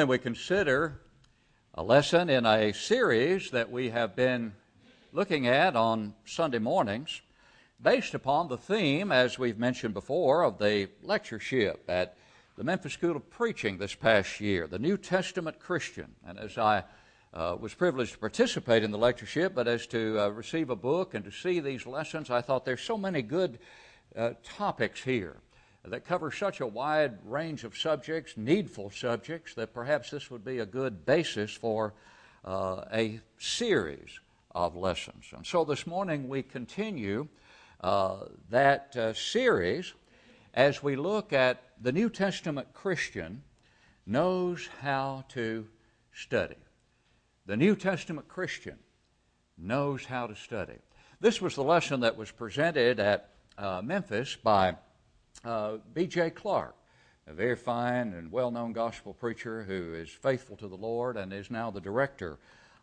And we consider a lesson in a series that we have been looking at on Sunday mornings based upon the theme, as we've mentioned before, of the lectureship at the Memphis School of Preaching this past year, the New Testament Christian. And as I uh, was privileged to participate in the lectureship, but as to uh, receive a book and to see these lessons, I thought there's so many good uh, topics here that cover such a wide range of subjects, needful subjects, that perhaps this would be a good basis for uh, a series of lessons. And so this morning we continue uh, that uh, series as we look at the New Testament Christian knows how to study. The New Testament Christian knows how to study. This was the lesson that was presented at uh, Memphis by uh, B.J. Clark, a very fine and well known gospel preacher who is faithful to the Lord and is now the director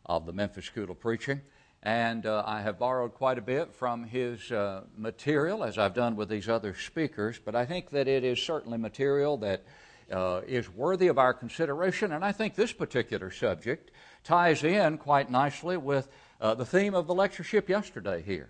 of the Memphis School of Preaching. And uh, I have borrowed quite a bit from his uh, material, as I've done with these other speakers, but I think that it is certainly material that uh, is worthy of our consideration. And I think this particular subject ties in quite nicely with uh, the theme of the lectureship yesterday here,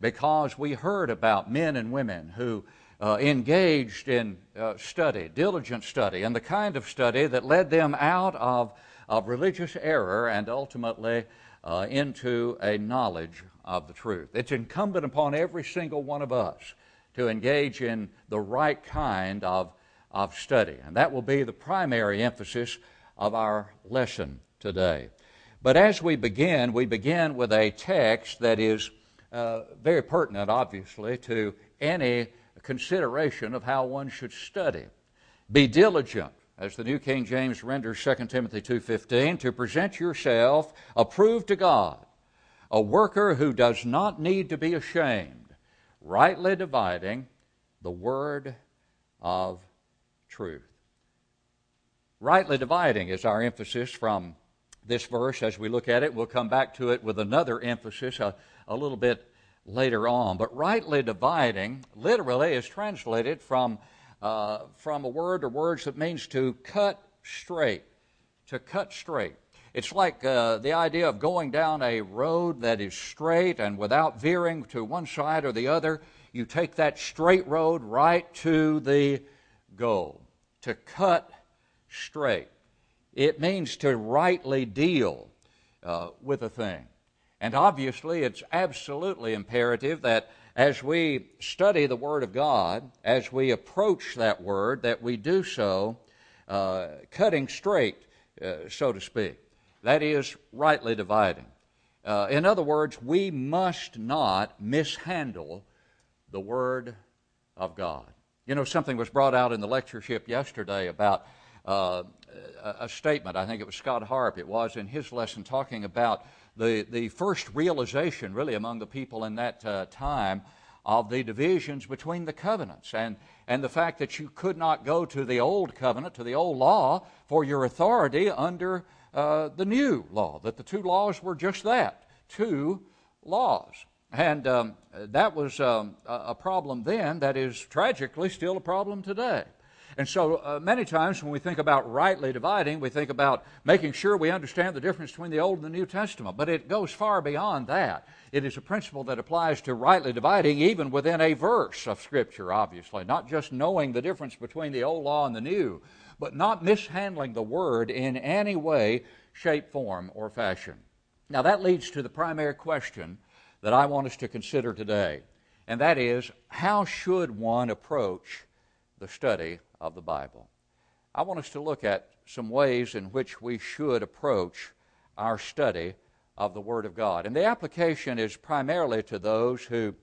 because we heard about men and women who uh, engaged in uh, study, diligent study, and the kind of study that led them out of, of religious error and ultimately uh, into a knowledge of the truth. It's incumbent upon every single one of us to engage in the right kind of, of study, and that will be the primary emphasis of our lesson today. But as we begin, we begin with a text that is uh, very pertinent, obviously, to any consideration of how one should study. Be diligent, as the New King James renders 2 Timothy 2:15, to present yourself approved to God, a worker who does not need to be ashamed, rightly dividing the word of truth. Rightly dividing is our emphasis from this verse as we look at it. We'll come back to it with another emphasis a, a little bit later on. But rightly dividing literally is translated from, uh, from a word or words that means to cut straight. To cut straight. It's like uh, the idea of going down a road that is straight and without veering to one side or the other. You take that straight road right to the goal. To cut straight. It means to rightly deal uh, with a thing. And obviously, it's absolutely imperative that as we study the Word of God, as we approach that Word, that we do so uh, cutting straight, uh, so to speak. That is, rightly dividing. Uh, in other words, we must not mishandle the Word of God. You know, something was brought out in the lectureship yesterday about uh, a statement. I think it was Scott Harp, it was in his lesson talking about the, the first realization, really, among the people in that uh, time of the divisions between the covenants and, and the fact that you could not go to the old covenant, to the old law, for your authority under uh, the new law, that the two laws were just that two laws. And um, that was um, a problem then that is tragically still a problem today. And so, uh, many times when we think about rightly dividing, we think about making sure we understand the difference between the Old and the New Testament. But it goes far beyond that. It is a principle that applies to rightly dividing even within a verse of Scripture, obviously. Not just knowing the difference between the Old Law and the New, but not mishandling the Word in any way, shape, form, or fashion. Now, that leads to the primary question that I want us to consider today, and that is how should one approach the study of the Bible. I want us to look at some ways in which we should approach our study of the Word of God. And the application is primarily to those who,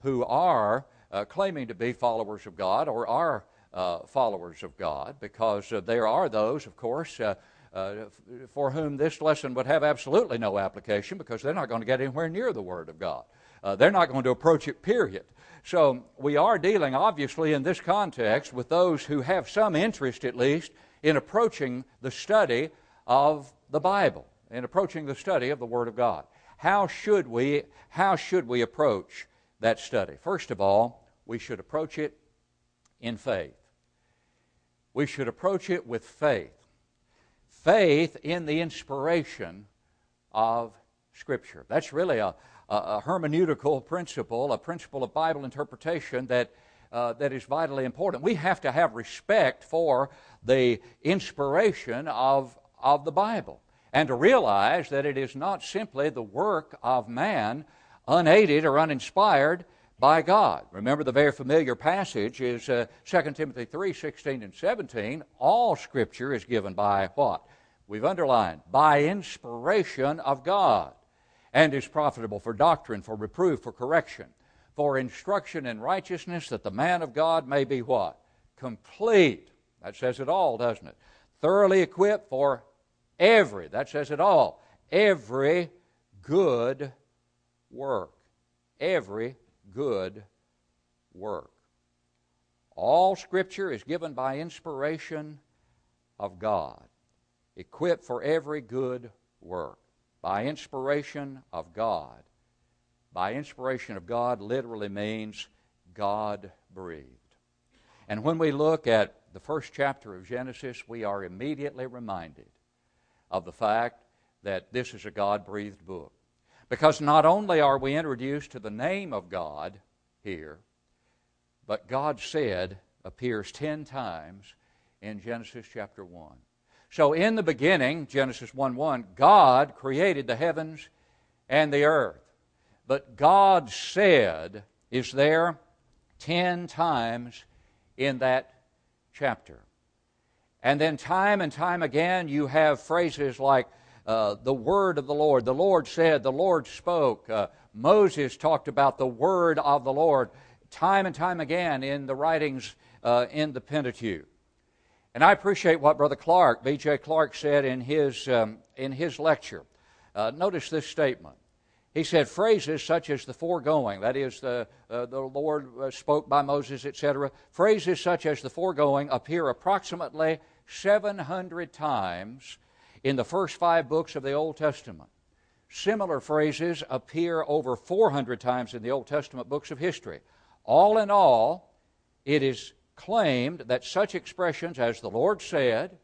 who are uh, claiming to be followers of God or are uh, followers of God, because uh, there are those, of course, uh, uh, for whom this lesson would have absolutely no application because they're not going to get anywhere near the Word of God. Uh, they're not going to approach it, period. So we are dealing, obviously, in this context with those who have some interest, at least, in approaching the study of the Bible, in approaching the study of the Word of God. How should we, how should we approach that study? First of all, we should approach it in faith. We should approach it with faith. faith in the inspiration of Scripture. That's really a, a, hermeneutical principle, a principle of Bible interpretation that, uh, that is vitally important. We have to have respect for the inspiration of, of the Bible and to realize that it is not simply the work of man, unaided or uninspired by God. Remember, the very familiar passage is uh, 2 Timothy 3 16 and 17. All Scripture is given by what? We've underlined, by inspiration of God, and is profitable for doctrine, for reproof, for correction, for instruction in righteousness, that the man of God may be what? Complete. That says it all, doesn't it? Thoroughly equipped for every, that says it all, every good work. Every good work. All Scripture is given by inspiration of God, equipped for every good work. By inspiration of God. By inspiration of God literally means God breathed. And when we look at the first chapter of Genesis, we are immediately reminded of the fact that this is a God breathed book. Because not only are we introduced to the name of God here, but God said appears 10 times in Genesis chapter 1. So in the beginning, Genesis 1 1, God created the heavens and the earth. But God said is there 10 times in that chapter. And then, time and time again, you have phrases like uh, the word of the Lord. The Lord said, the Lord spoke. Uh, Moses talked about the word of the Lord time and time again in the writings uh, in the Pentateuch. And I appreciate what Brother Clark, B.J. Clark, said in his, um, in his lecture. Uh, notice this statement. He said phrases such as the foregoing, that is, the, uh, the Lord uh, spoke by Moses, etc., phrases such as the foregoing appear approximately 700 times in the first five books of the Old Testament. Similar phrases appear over 400 times in the Old Testament books of history. All in all, it is claimed that such expressions as the Lord said,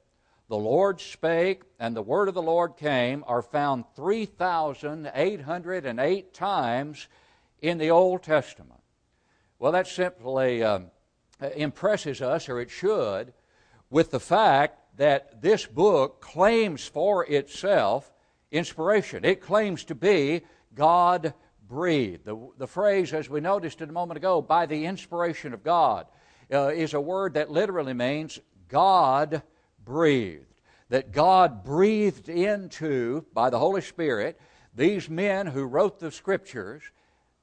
the Lord spake, and the word of the Lord came are found 3,808 times in the Old Testament. Well, that simply um, impresses us, or it should, with the fact that this book claims for itself inspiration. It claims to be God breathed. The, the phrase, as we noticed a moment ago, by the inspiration of God, uh, is a word that literally means God breathed. That God breathed into, by the Holy Spirit, these men who wrote the Scriptures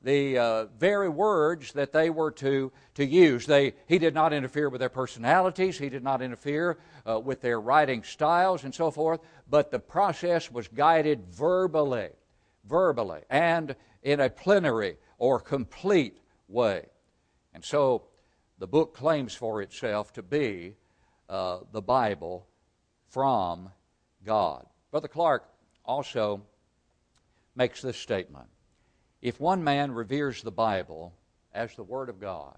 the uh, very words that they were to, to use. They, he did not interfere with their personalities, he did not interfere uh, with their writing styles and so forth, but the process was guided verbally, verbally, and in a plenary or complete way. And so the book claims for itself to be uh, the Bible from God. Brother Clark also makes this statement if one man reveres the Bible as the Word of God,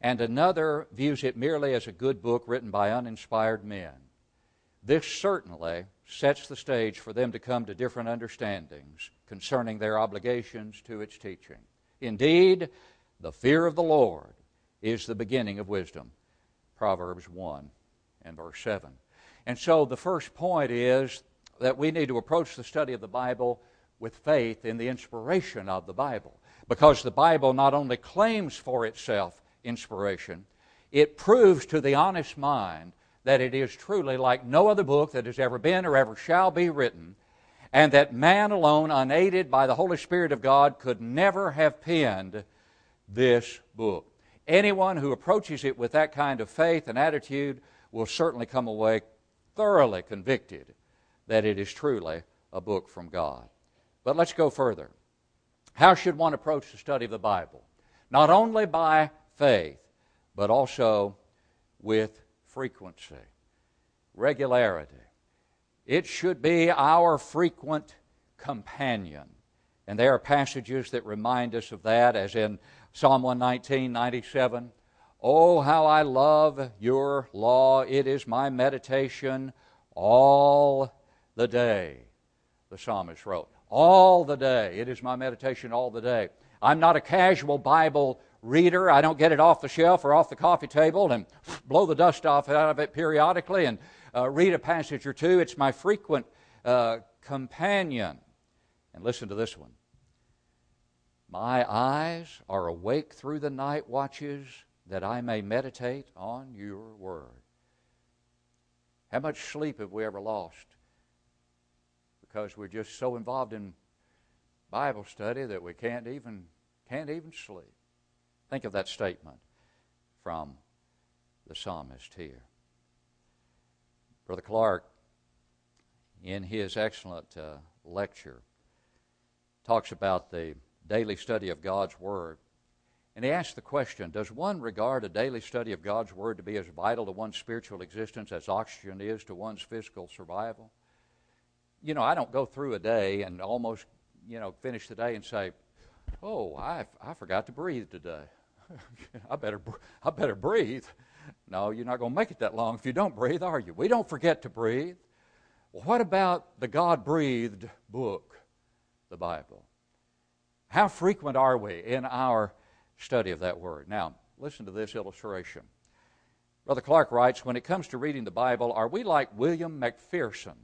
and another views it merely as a good book written by uninspired men, this certainly sets the stage for them to come to different understandings concerning their obligations to its teaching. Indeed, the fear of the Lord is the beginning of wisdom. Proverbs 1 and verse 7. And so the first point is that we need to approach the study of the Bible with faith in the inspiration of the Bible. Because the Bible not only claims for itself inspiration, it proves to the honest mind that it is truly like no other book that has ever been or ever shall be written, and that man alone, unaided by the Holy Spirit of God, could never have penned this book. Anyone who approaches it with that kind of faith and attitude will certainly come away thoroughly convicted that it is truly a book from God. But let's go further. How should one approach the study of the Bible? Not only by faith, but also with frequency, regularity. It should be our frequent companion. And there are passages that remind us of that, as in Psalm 119, 97. Oh, how I love your law. It is my meditation all the day, the psalmist wrote. All the day. It is my meditation all the day. I'm not a casual Bible reader. I don't get it off the shelf or off the coffee table and blow the dust off out of it periodically and uh, read a passage or two. It's my frequent uh, companion. And listen to this one. My eyes are awake through the night watches that I may meditate on your word. How much sleep have we ever lost? Because we're just so involved in Bible study that we can't even can't even sleep. Think of that statement from the psalmist here. Brother Clark, in his excellent uh, lecture, talks about the daily study of God's Word. And he asked the question Does one regard a daily study of God's Word to be as vital to one's spiritual existence as oxygen is to one's physical survival? You know, I don't go through a day and almost, you know, finish the day and say, Oh, I, I forgot to breathe today. I, better, I better breathe. No, you're not going to make it that long if you don't breathe, are you? We don't forget to breathe. Well, what about the God breathed book, the Bible? How frequent are we in our study of that word? Now, listen to this illustration. Brother Clark writes When it comes to reading the Bible, are we like William McPherson?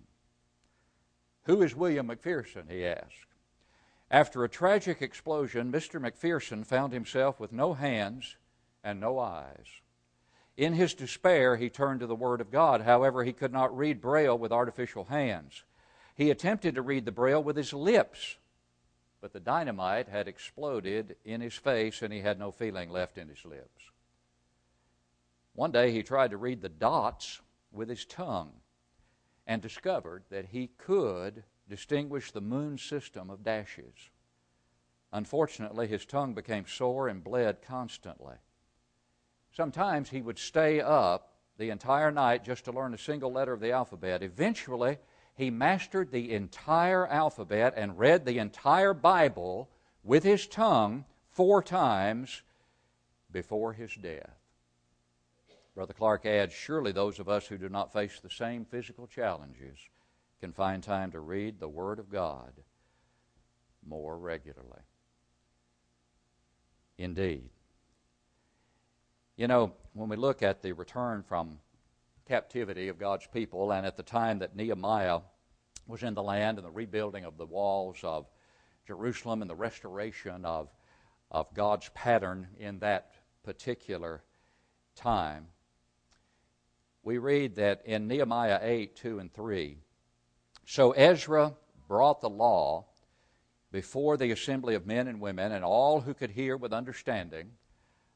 Who is William McPherson? he asked. After a tragic explosion, Mr. McPherson found himself with no hands and no eyes. In his despair, he turned to the Word of God. However, he could not read Braille with artificial hands. He attempted to read the Braille with his lips, but the dynamite had exploded in his face and he had no feeling left in his lips. One day he tried to read the dots with his tongue and discovered that he could distinguish the moon system of dashes. Unfortunately, his tongue became sore and bled constantly. Sometimes he would stay up the entire night just to learn a single letter of the alphabet. Eventually, he mastered the entire alphabet and read the entire Bible with his tongue four times before his death. Brother Clark adds Surely those of us who do not face the same physical challenges can find time to read the Word of God more regularly. Indeed. You know, when we look at the return from captivity of God's people, and at the time that Nehemiah was in the land and the rebuilding of the walls of Jerusalem and the restoration of, of God's pattern in that particular time, we read that in Nehemiah 8 2 and 3, so Ezra brought the law before the assembly of men and women and all who could hear with understanding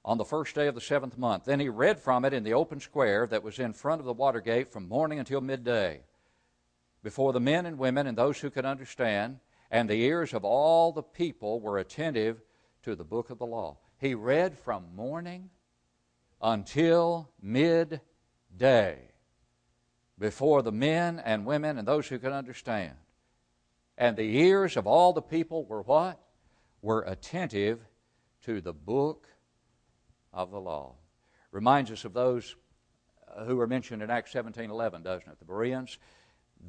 on the first day of the seventh month. Then he read from it in the open square that was in front of the water gate from morning until midday, before the men and women and those who could understand, and the ears of all the people were attentive to the book of the law. He read from morning until midday, before the men and women and those who could understand. And the ears of all the people were what? Were attentive to the book of the law. Reminds us of those uh, who were mentioned in Acts 17:11, doesn't it? The Bereans.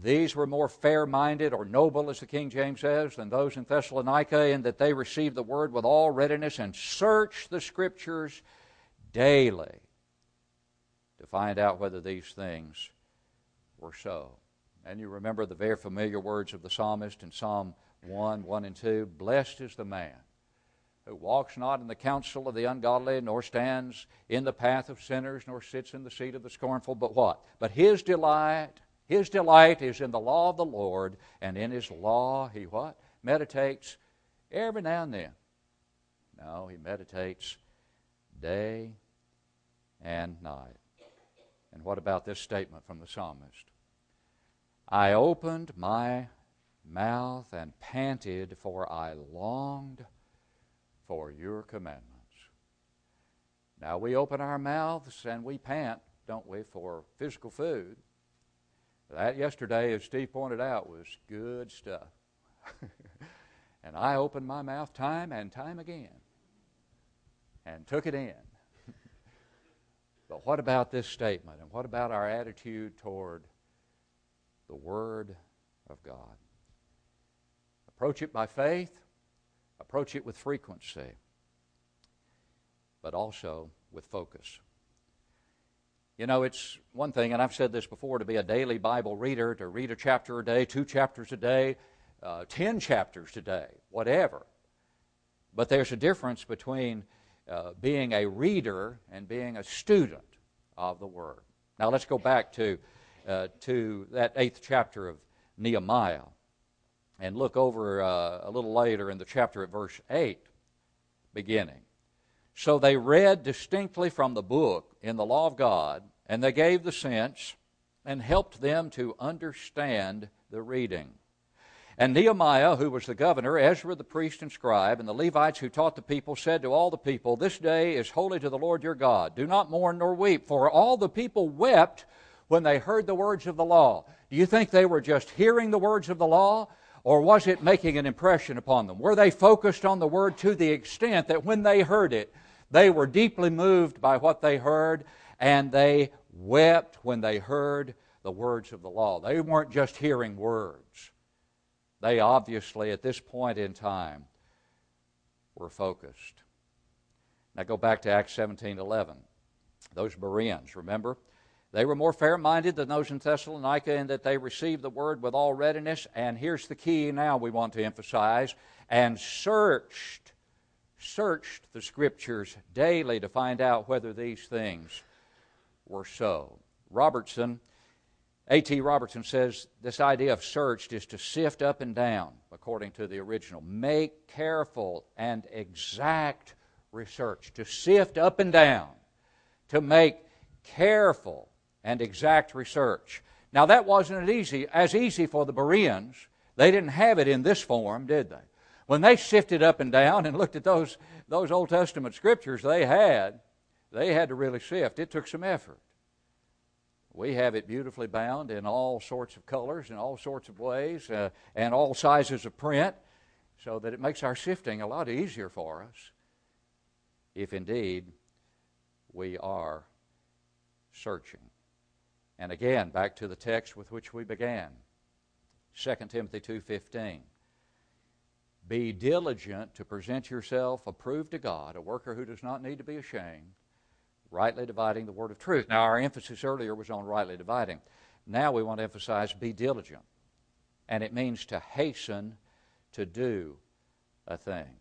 These were more fair minded or noble, as the King James says, than those in Thessalonica, in that they received the word with all readiness and searched the Scriptures daily to find out whether these things were so. And you remember the very familiar words of the psalmist in Psalm 1 1 and 2 Blessed is the man who walks not in the counsel of the ungodly, nor stands in the path of sinners, nor sits in the seat of the scornful, but what? But his delight, his delight is in the law of the Lord, and in his law he what? Meditates every now and then. No, he meditates day and night. And what about this statement from the psalmist? I opened my mouth and panted, for I longed for your commandments. Now we open our mouths and we pant, don't we, for physical food. That yesterday, as Steve pointed out, was good stuff. and I opened my mouth time and time again and took it in. but what about this statement? And what about our attitude toward the Word of God. Approach it by faith, approach it with frequency, but also with focus. You know, it's one thing, and I've said this before, to be a daily Bible reader, to read a chapter a day, two chapters a day, uh, ten chapters a day, whatever. But there's a difference between uh, being a reader and being a student of the Word. Now let's go back to, uh, to that eighth chapter of Nehemiah and look over uh, a little later in the chapter at verse 8, beginning. So they read distinctly from the book in the law of God, and they gave the sense and helped them to understand the reading. And Nehemiah, who was the governor, Ezra the priest and scribe, and the Levites who taught the people, said to all the people, This day is holy to the Lord your God. Do not mourn nor weep. For all the people wept when they heard the words of the law. Do you think they were just hearing the words of the law? Or was it making an impression upon them? Were they focused on the word to the extent that when they heard it, they were deeply moved by what they heard and they wept when they heard the words of the law? They weren't just hearing words. They obviously, at this point in time, were focused. Now go back to Acts 17 11. Those Bereans, remember? They were more fair minded than those in Thessalonica in that they received the word with all readiness. And here's the key now we want to emphasize and searched, searched the scriptures daily to find out whether these things were so. Robertson A.T. Robertson says this idea of searched is to sift up and down, according to the original. Make careful and exact research, to sift up and down, to make careful and exact research. Now, that wasn't easy, as easy for the Bereans. They didn't have it in this form, did they? When they sifted up and down and looked at those, those Old Testament scriptures they had, they had to really sift. It took some effort. We have it beautifully bound in all sorts of colors and all sorts of ways uh, and all sizes of print so that it makes our sifting a lot easier for us if indeed we are searching. And again, back to the text with which we began. 2 Timothy 2:15. Be diligent to present yourself approved to God, a worker who does not need to be ashamed, rightly dividing the word of truth. Now, our emphasis earlier was on rightly dividing. Now we want to emphasize be diligent. And it means to hasten to do a thing.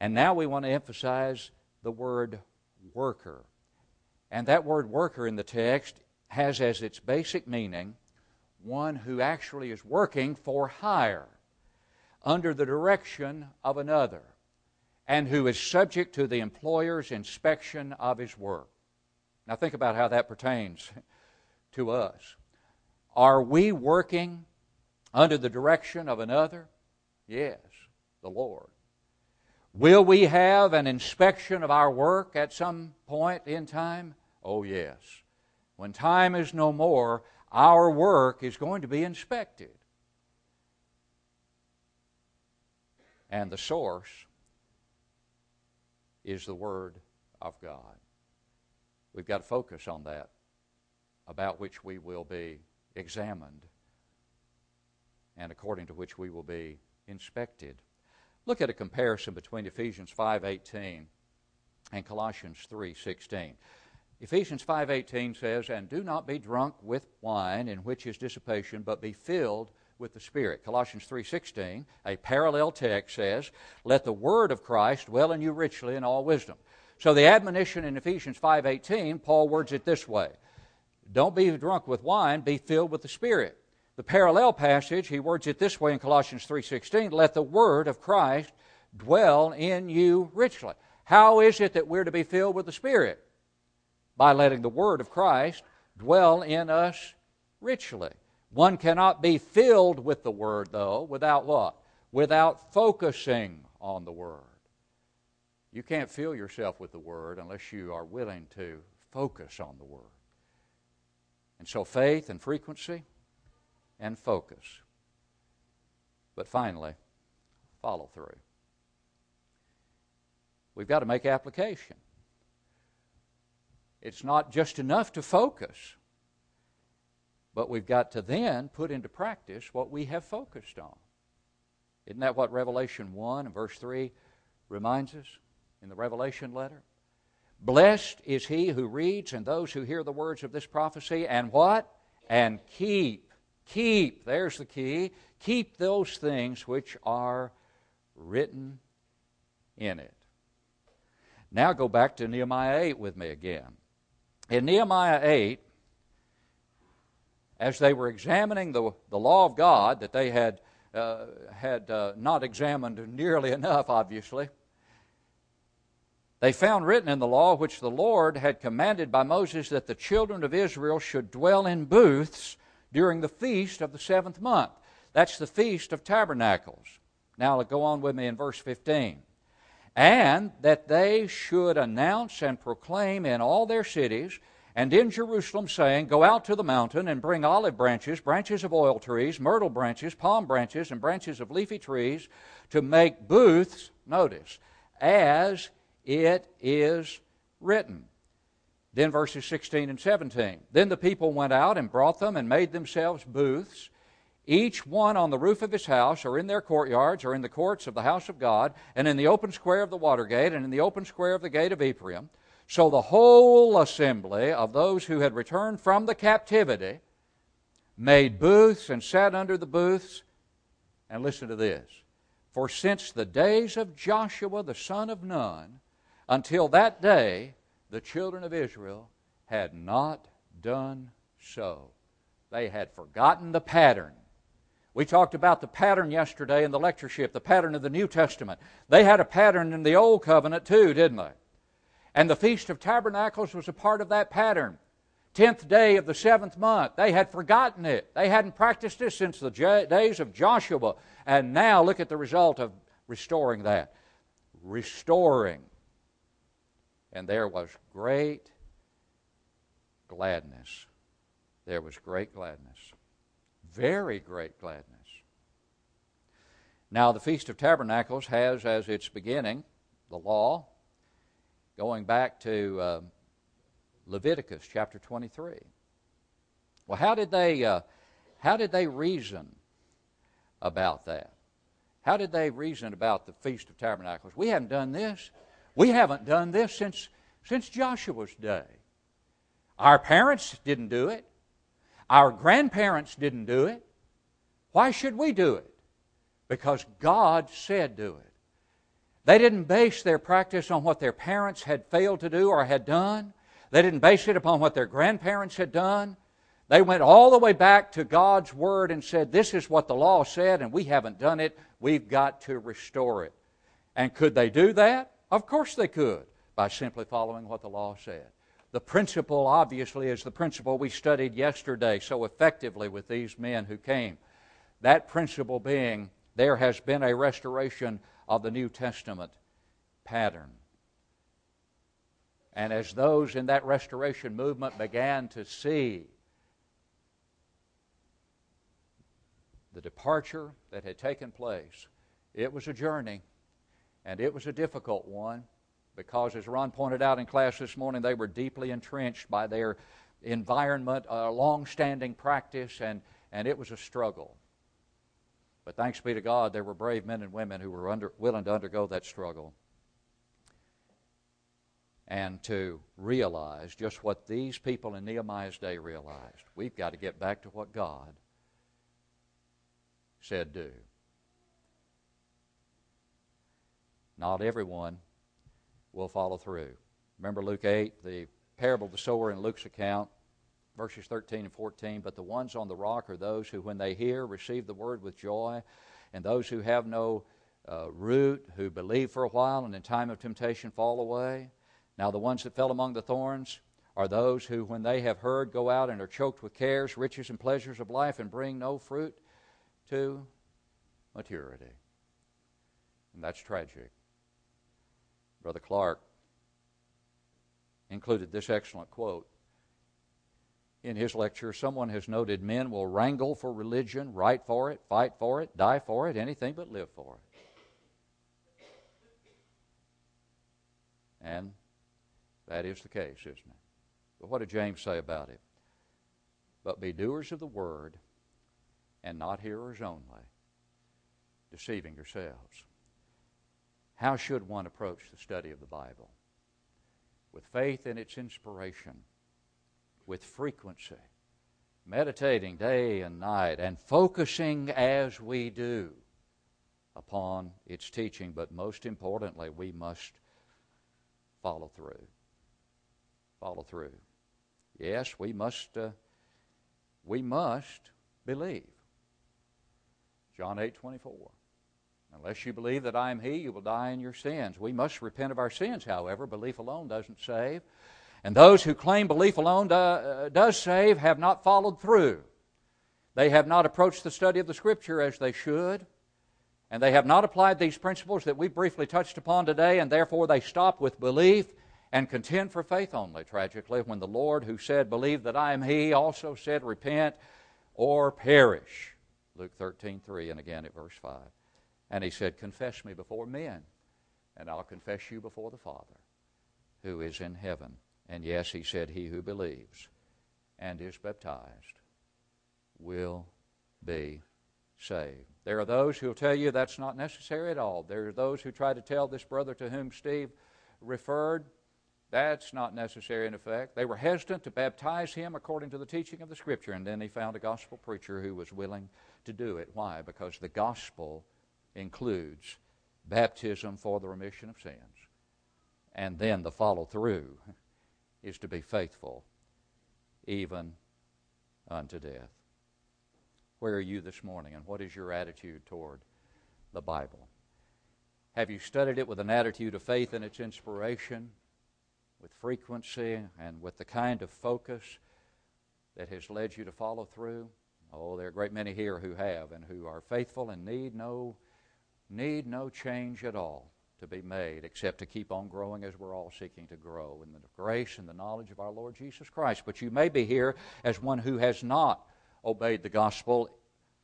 And now we want to emphasize the word worker. And that word worker in the text has as its basic meaning one who actually is working for hire under the direction of another and who is subject to the employer's inspection of his work. Now, think about how that pertains to us. Are we working under the direction of another? Yes, the Lord. Will we have an inspection of our work at some point in time? Oh, yes. When time is no more, our work is going to be inspected. And the source is the Word of God. We've got to focus on that, about which we will be examined and according to which we will be inspected. Look at a comparison between Ephesians 5:18 and Colossians 3:16. Ephesians 5:18 says, "And do not be drunk with wine in which is dissipation, but be filled with the Spirit." Colossians 3:16, a parallel text says, "Let the word of Christ dwell in you richly in all wisdom." So the admonition in Ephesians 5:18, Paul words it this way: Don't be drunk with wine, be filled with the Spirit. The parallel passage, he words it this way in Colossians 3:16, "Let the word of Christ dwell in you richly." How is it that we're to be filled with the Spirit? By letting the word of Christ dwell in us richly. One cannot be filled with the word though without what? Without focusing on the word. You can't fill yourself with the Word unless you are willing to focus on the Word. And so, faith and frequency and focus. But finally, follow through. We've got to make application. It's not just enough to focus. but we've got to then put into practice what we have focused on. Isn't that what Revelation 1 and verse 3 reminds us in the Revelation letter? Blessed is he who reads and those who hear the words of this prophecy and what? And keep, keep, there's the key, keep those things which are written in it. Now go back to Nehemiah 8 with me again. In Nehemiah 8, as they were examining the, the law of God that they had, uh, had uh, not examined nearly enough, obviously, they found written in the law which the Lord had commanded by Moses that the children of Israel should dwell in booths during the feast of the seventh month. That's the Feast of Tabernacles. Now, go on with me in verse 15. And that they should announce and proclaim in all their cities and in Jerusalem, saying, Go out to the mountain and bring olive branches, branches of oil trees, myrtle branches, palm branches, and branches of leafy trees to make booths, notice, as it is written. Then verses 16 and 17. Then the people went out and brought them and made themselves booths, each one on the roof of his house, or in their courtyards, or in the courts of the house of God, and in the open square of the water gate, and in the open square of the gate of Ephraim. So the whole assembly of those who had returned from the captivity made booths and sat under the booths. And listen to this. For since the days of Joshua the son of Nun, until that day, the children of Israel had not done so. They had forgotten the pattern. We talked about the pattern yesterday in the lectureship, the pattern of the New Testament. They had a pattern in the Old Covenant too, didn't they? And the Feast of Tabernacles was a part of that pattern. Tenth day of the seventh month. They had forgotten it. They hadn't practiced it since the days of Joshua. And now look at the result of restoring that. Restoring and there was great gladness. There was great gladness. Very great gladness. Now, the Feast of Tabernacles has as its beginning the law, going back to uh, Leviticus chapter 23. Well, how did they, uh, how did they reason about that? How did they reason about the Feast of Tabernacles? We haven't done this. We haven't done this since, since Joshua's day. Our parents didn't do it. Our grandparents didn't do it. Why should we do it? Because God said do it. They didn't base their practice on what their parents had failed to do or had done. They didn't base it upon what their grandparents had done. They went all the way back to God's Word and said, This is what the law said, and we haven't done it. We've got to restore it. And could they do that? Of course they could, by simply following what the law said. The principle, obviously, is the principle we studied yesterday so effectively with these men who came. That principle being there has been a restoration of the New Testament pattern. And as those in that restoration movement began to see the departure that had taken place, it was a journey. And it was a difficult one because, as Ron pointed out in class this morning, they were deeply entrenched by their environment, a long standing practice, and, and it was a struggle. But thanks be to God, there were brave men and women who were under, willing to undergo that struggle and to realize just what these people in Nehemiah's day realized. We've got to get back to what God said do. Not everyone will follow through. Remember Luke 8, the parable of the sower in Luke's account, verses 13 and 14. But the ones on the rock are those who, when they hear, receive the word with joy, and those who have no uh, root, who believe for a while, and in time of temptation fall away. Now, the ones that fell among the thorns are those who, when they have heard, go out and are choked with cares, riches, and pleasures of life, and bring no fruit to maturity. And that's tragic. Brother Clark included this excellent quote in his lecture. Someone has noted men will wrangle for religion, write for it, fight for it, die for it, anything but live for it. And that is the case, isn't it? But what did James say about it? but be doers of the word and not hearers only, deceiving yourselves. How should one approach the study of the Bible? With faith in its inspiration, with frequency, meditating day and night, and focusing as we do upon its teaching, but most importantly, we must follow through. Follow through. Yes, we must. Uh, we must believe. John eight twenty four. Unless you believe that I am He, you will die in your sins. We must repent of our sins, however. Belief alone doesn't save. And those who claim belief alone do, uh, does save have not followed through. They have not approached the study of the Scripture as they should. And they have not applied these principles that we briefly touched upon today, and therefore they stop with belief and contend for faith only, tragically, when the Lord, who said, Believe that I am He, also said, Repent or perish. Luke 13, 3, and again at verse 5. And He said, Confess me before men, and I'll confess you before the Father, who is in heaven. And yes, He said, He who believes and is baptized will be saved. There are those who will tell you that's not necessary at all. There are those who try to tell this brother to whom Steve referred that's not necessary in effect. They were hesitant to baptize him according to the teaching of the Scripture, and then he found a gospel preacher who was willing to do it. Why? Because the gospel includes baptism for the remission of sins. And then the follow through is to be faithful even unto death. Where are you this morning, and what is your attitude toward the Bible? Have you studied it with an attitude of faith in its inspiration? with frequency and with the kind of focus that has led you to follow through? Oh, there are a great many here who have and who are faithful and need no need no change at all to be made except to keep on growing as we're all seeking to grow in the grace and the knowledge of our Lord Jesus Christ. But you may be here as one who has not obeyed the gospel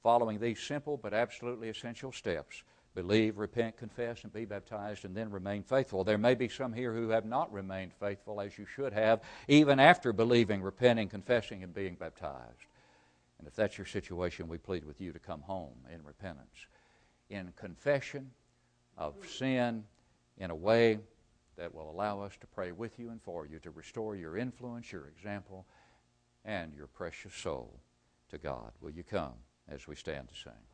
following these simple but absolutely essential steps believe, repent, confess, and be baptized, and then remain faithful. There may be some here who have not remained faithful as you should have, even after believing, repenting, confessing, and being baptized. And if that's your situation, we plead with you to come home in repentance, in confession of sin, in a way that will allow us to pray with you and for you to restore your influence, your example, and your precious soul to God. Will you come as we stand to sing?